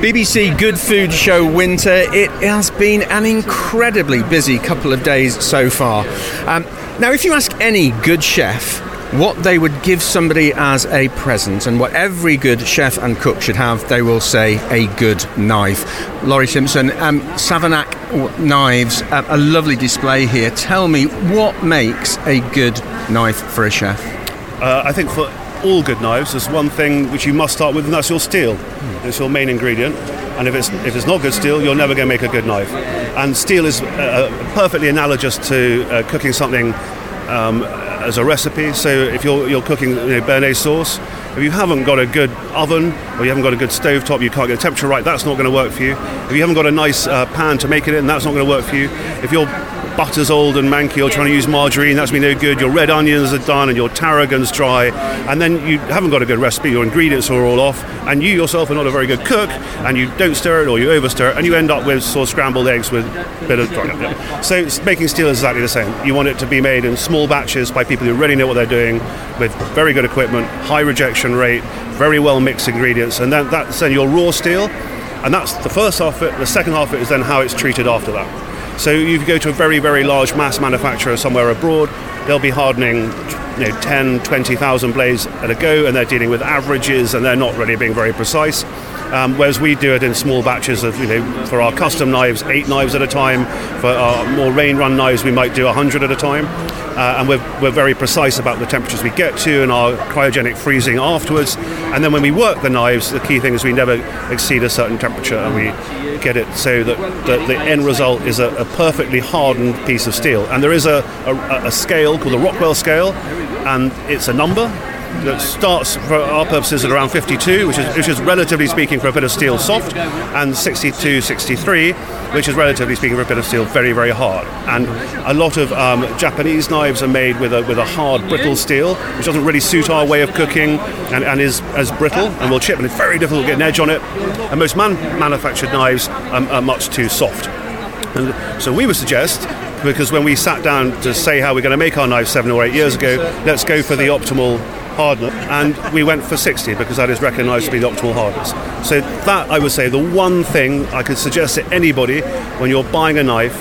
BBC Good Food Show Winter. It has been an incredibly busy couple of days so far. Um, now, if you ask any good chef what they would give somebody as a present, and what every good chef and cook should have, they will say a good knife. Laurie Timpson, um, Savernake knives, uh, a lovely display here. Tell me, what makes a good knife for a chef? Uh, I think for all good knives, there's one thing which you must start with, and that's your steel. It's your main ingredient. And if it's if it's not good steel, you're never going to make a good knife. And steel is uh, perfectly analogous to uh, cooking something um, as a recipe. So if you're you're cooking you know, béarnaise sauce, if you haven't got a good oven or you haven't got a good stove top, you can't get the temperature right. That's not going to work for you. If you haven't got a nice uh, pan to make it in, that's not going to work for you. If you're butter's old and manky, you're trying to use margarine, that's been no good. Your red onions are done and your tarragon's dry, and then you haven't got a good recipe. Your ingredients are all off, and you yourself are not a very good cook, and you don't stir it or you over stir it, and you end up with sort of scrambled eggs with a bit of dry. So making steel is exactly the same. You want it to be made in small batches by people who really know what they're doing, with very good equipment, high rejection rate, very well mixed ingredients, and then that's then your raw steel. And that's the first half of it. The second half of it is then how it's treated after that. So if you go to a very, very large mass manufacturer somewhere abroad, they'll be hardening you know, 10, 20,000 blades at a go, and they're dealing with averages, and they're not really being very precise. Um, whereas we do it in small batches of, you know, for our custom knives, eight knives at a time. For our more rain run knives, we might do 100 at a time. Uh, and we're, we're very precise about the temperatures we get to and our cryogenic freezing afterwards. And then when we work the knives, the key thing is we never exceed a certain temperature and we get it so that the, the end result is a, a, perfectly hardened piece of steel. And there is a, a, a scale called the Rockwell scale, and it's a number that starts for our purposes at around 52, which is, which is relatively speaking for a bit of steel soft, and 62, 63, which is relatively speaking for a bit of steel very, very hard. And a lot of um, Japanese knives are made with a, with a hard, brittle steel, which doesn't really suit our way of cooking and, and is as brittle and will chip, and it's very difficult to get an edge on it. And most man- manufactured knives um, are much too soft. And so we would suggest because when we sat down to say how we're going to make our knives seven or eight years ago, let's go for the optimal hardness, and we went for 60 because that is recognised to be the optimal hardness. So that I would say the one thing I could suggest to anybody when you're buying a knife,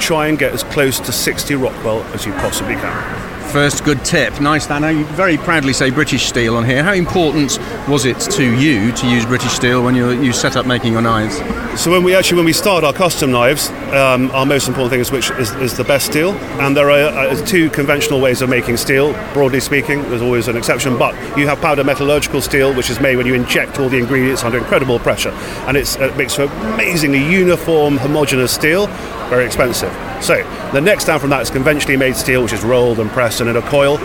try and get as close to 60 Rockwell as you possibly can first good tip. Nice. Now you very proudly say British steel on here. How important was it to you to use British steel when you, you set up making your knives? So when we actually when we start our custom knives, um, our most important thing is which is, is the best steel, and there are uh, two conventional ways of making steel. Broadly speaking, there's always an exception, but you have powder metallurgical steel, which is made when you inject all the ingredients under incredible pressure, and it makes for amazingly uniform, homogeneous steel. Very expensive. So the next down from that is conventionally made steel, which is rolled and pressed and in a coil.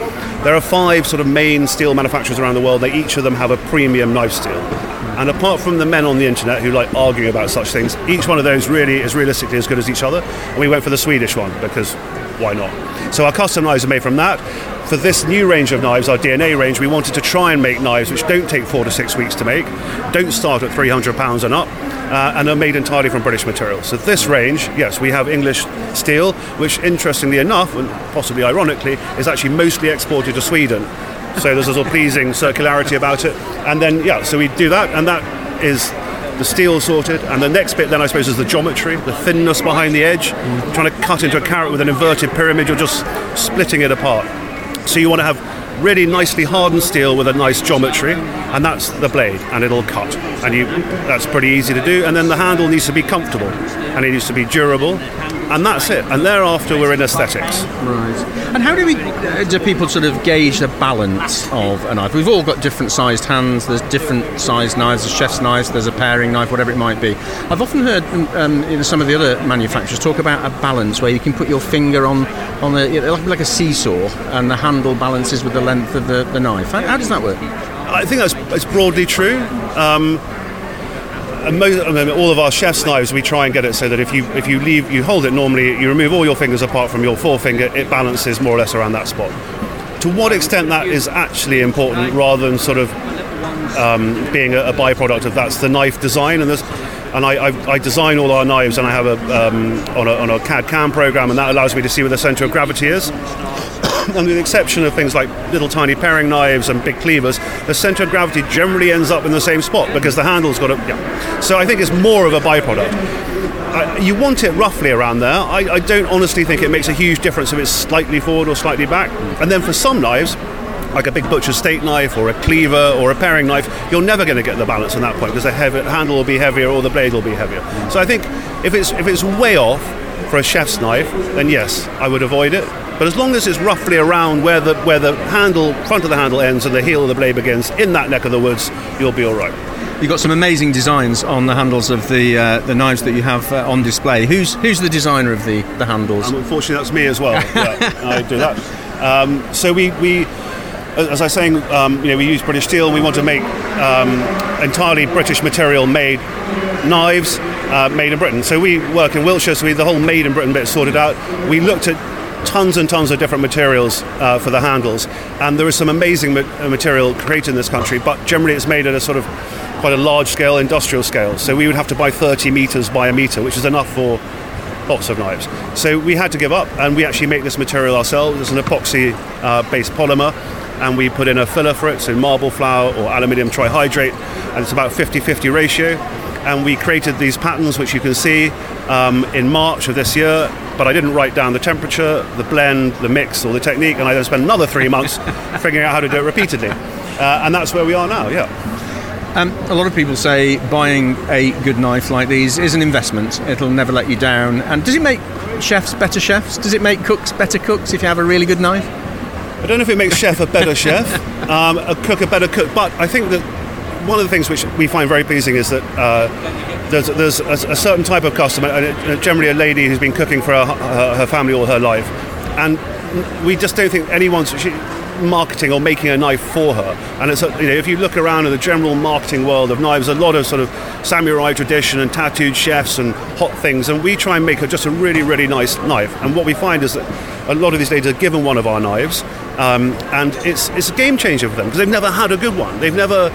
There are five sort of main steel manufacturers around the world. They each of them have a premium knife steel. And apart from the men on the internet who like arguing about such things, each one of those really is realistically as good as each other. And we went for the Swedish one because why not? So our custom knives are made from that. For this new range of knives, our DNA range, we wanted to try and make knives which don't take four to six weeks to make, don't start at 300 pounds and up, uh, and are made entirely from British materials. So this range, yes, we have English steel, which interestingly enough, and possibly ironically, is actually mostly exported to Sweden. So there's a sort of pleasing circularity about it. And then, yeah, so we do that, and that is the steel sorted, and the next bit then I suppose is the geometry, the thinness behind the edge. Mm. Trying to cut into a carrot with an inverted pyramid, you're just splitting it apart. So you want to have really nicely hardened steel with a nice geometry, and that's the blade, and it'll cut. And you, that's pretty easy to do. And then the handle needs to be comfortable, and it needs to be durable, and that's it. And thereafter, we're in aesthetics. Right. And how do we uh, do people sort of gauge the balance of a knife? We've all got different sized hands. There's different sized knives. There's chef's knives. There's a paring knife, whatever it might be. I've often heard um, um some of the other manufacturers talk about a balance where you can put your finger on on the like a seesaw, and the handle balances with the length of the, the knife. How, how does that work? I think that's it's broadly true. Um, most, I mean, all of our chef's knives, we try and get it so that if you if you leave, you hold it normally, you remove all your fingers apart from your forefinger, it balances more or less around that spot. To what extent that is actually important, rather than sort of um, being a, a, byproduct of that's the knife design, and there's and I, I, I, design all our knives, and I have a, um, on a on a CAD CAM program, and that allows me to see where the center of gravity is. And with the exception of things like little tiny paring knives and big cleavers, the center of gravity generally ends up in the same spot because the handle's got a. Yeah. So I think it's more of a byproduct. Uh, you want it roughly around there. I, I don't honestly think it makes a huge difference if it's slightly forward or slightly back. And then for some knives, like a big butcher's steak knife or a cleaver or a paring knife, you're never going to get the balance on that point because the heavy, handle will be heavier or the blade will be heavier. So I think if it's if it's way off for a chef's knife, then yes, I would avoid it. But as long as it's roughly around where the where the handle front of the handle ends and the heel of the blade begins in that neck of the woods, you'll be all right. You've got some amazing designs on the handles of the uh, the knives that you have uh, on display. Who's who's the designer of the, the handles? Um, unfortunately, that's me as well. yeah, I do that. Um, so we, we as I was saying, um, you know, we use British steel. We want to make um, entirely British material made knives uh, made in Britain. So we work in Wiltshire, so we the whole made in Britain bit sorted out. We looked at tons and tons of different materials uh, for the handles, and there is some amazing ma- uh, material created in this country. But generally, it's made at a sort of quite a large scale, industrial scale. So we would have to buy 30 meters by a meter, which is enough for lots of knives. So we had to give up, and we actually make this material ourselves. It's an epoxy-based uh, polymer and we put in a filler for it, so marble flour or aluminium trihydrate, and it's about 50-50 ratio. And we created these patterns, which you can see um, in March of this year. But I didn't write down the temperature, the blend, the mix, or the technique, and I then spent another three months figuring out how to do it repeatedly. Uh, and that's where we are now. Yeah. Um, a lot of people say buying a good knife like these is an investment. It'll never let you down. And does it make chefs better chefs? Does it make cooks better cooks if you have a really good knife? I don't know if it makes chef a better chef, um, a cook a better cook, but I think that one of the things which we find very pleasing is that uh, there's, there's a, a, certain type of customer, and generally a lady who's been cooking for her, her, her family all her life, and we just don't think anyone's she, marketing or making a knife for her. And it's a, you know if you look around in the general marketing world of knives, a lot of sort of samurai tradition and tattooed chefs and hot things, and we try and make a, just a really really nice knife. And what we find is that a lot of these ladies are given one of our knives, um, and it's, it's a game changer for them because they've never had a good one. They've never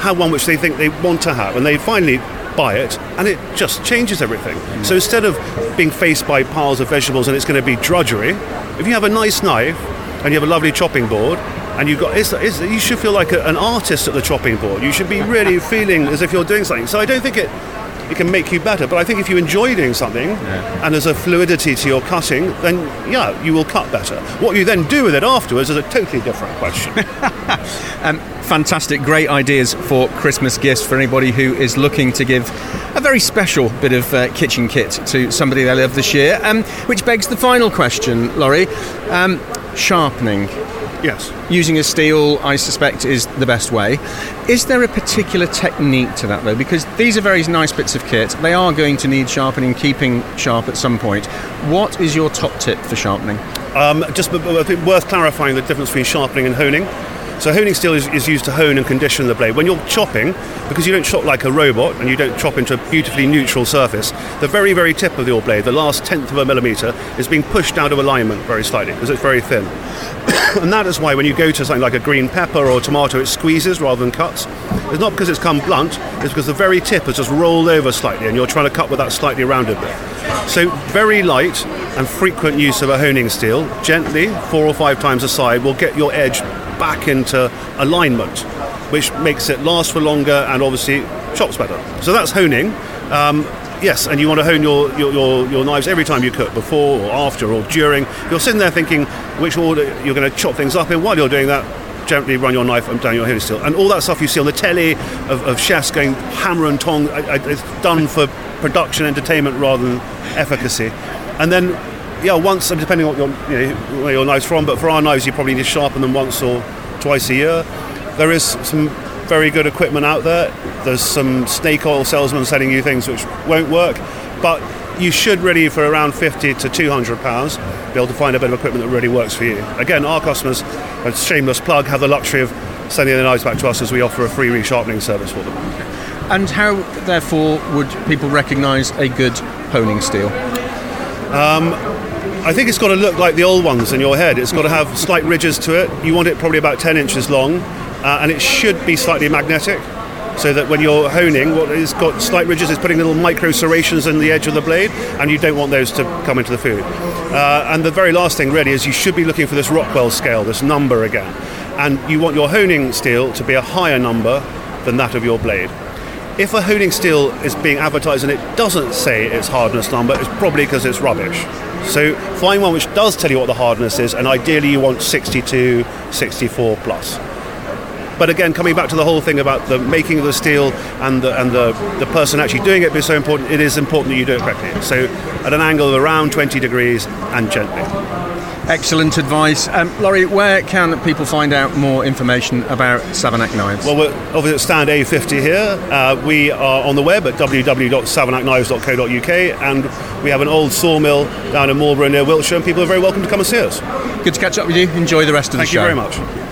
had one which they think they want to have, and they finally buy it, and it just changes everything. So instead of being faced by piles of vegetables and it's going to be drudgery, if you have a nice knife and you have a lovely chopping board, and you've got it's, it's, you should feel like a, an artist at the chopping board. You should be really feeling as if you're doing something. So I don't think it it can make you better. But I think if you enjoy doing something yeah. and there's a fluidity to your cutting, then yeah, you will cut better. What you then do with it afterwards is a totally different question. um, fantastic, great ideas for Christmas gifts for anybody who is looking to give a very special bit of uh, kitchen kit to somebody they love this year. Um, which begs the final question, Laurie. Um, sharpening. Yes. Using a steel, I suspect, is the best way. Is there a particular technique to that, though? Because these are very nice bits of kit. They are going to need sharpening, keeping sharp at some point. What is your top tip for sharpening? Um, just worth clarifying the difference between sharpening and honing. So honing steel is, is, used to hone and condition the blade. When you're chopping, because you don't chop like a robot and you don't chop into a beautifully neutral surface, the very, very tip of your blade, the last tenth of a millimetre, is being pushed out of alignment very slightly because it's very thin. and that is why when you go to something like a green pepper or tomato, it squeezes rather than cuts. It's not because it's come blunt, it's because the very tip has just rolled over slightly and you're trying to cut with that slightly rounded bit. So very light and frequent use of a honing steel, gently, four or five times a side, will get your edge back into alignment, which makes it last for longer and obviously chops better. So that's honing. Um, yes, and you want to hone your, your, your, your, knives every time you cook, before or after or during. You're sitting there thinking which order you're going to chop things up in. While you're doing that, gently run your knife down your honing steel. And all that stuff you see on the telly of, of chefs going hammer and tong, it's done for production entertainment rather than efficacy. And then yeah, once, depending on your, you know, where your knife's from, but for our knives, you probably need to sharpen them once or twice a year. There is some very good equipment out there. There's some snake oil salesmen selling you things which won't work, but you should really, for around 50 to 200 pounds, be able to find a bit of equipment that really works for you. Again, our customers, a shameless plug, have the luxury of sending their knives back to us as we offer a free resharpening service for them. And how, therefore, would people recognise a good honing steel? Um, I think it's got to look like the old ones in your head. It's got to have slight ridges to it. You want it probably about 10 inches long, uh, and it should be slightly magnetic. so that when you're honing, what is got slight ridges is putting little micro serrations in the edge of the blade, and you don't want those to come into the food. Uh, and the very last thing, really, is you should be looking for this Rockwell scale, this number again, and you want your honing steel to be a higher number than that of your blade. If a honing steel is being advertised and it doesn't say its hardness number, it's probably because it's rubbish. So find one which does tell you what the hardness is, and ideally you want 62, 64 plus. But again, coming back to the whole thing about the making of the steel and the, and the, the person actually doing it being so important, it is important that you do it correctly. So at an angle of around 20 degrees and gently. Excellent advice. Um, Laurie, where can people find out more information about Savernake knives? Well, we're obviously at stand A50 here. Uh, we are on the web at www.savernakeknives.co.uk and we have an old sawmill down in Marlborough near Wiltshire and people are very welcome to come and see us. Good to catch up with you. Enjoy the rest of Thank the show. Thank you very much.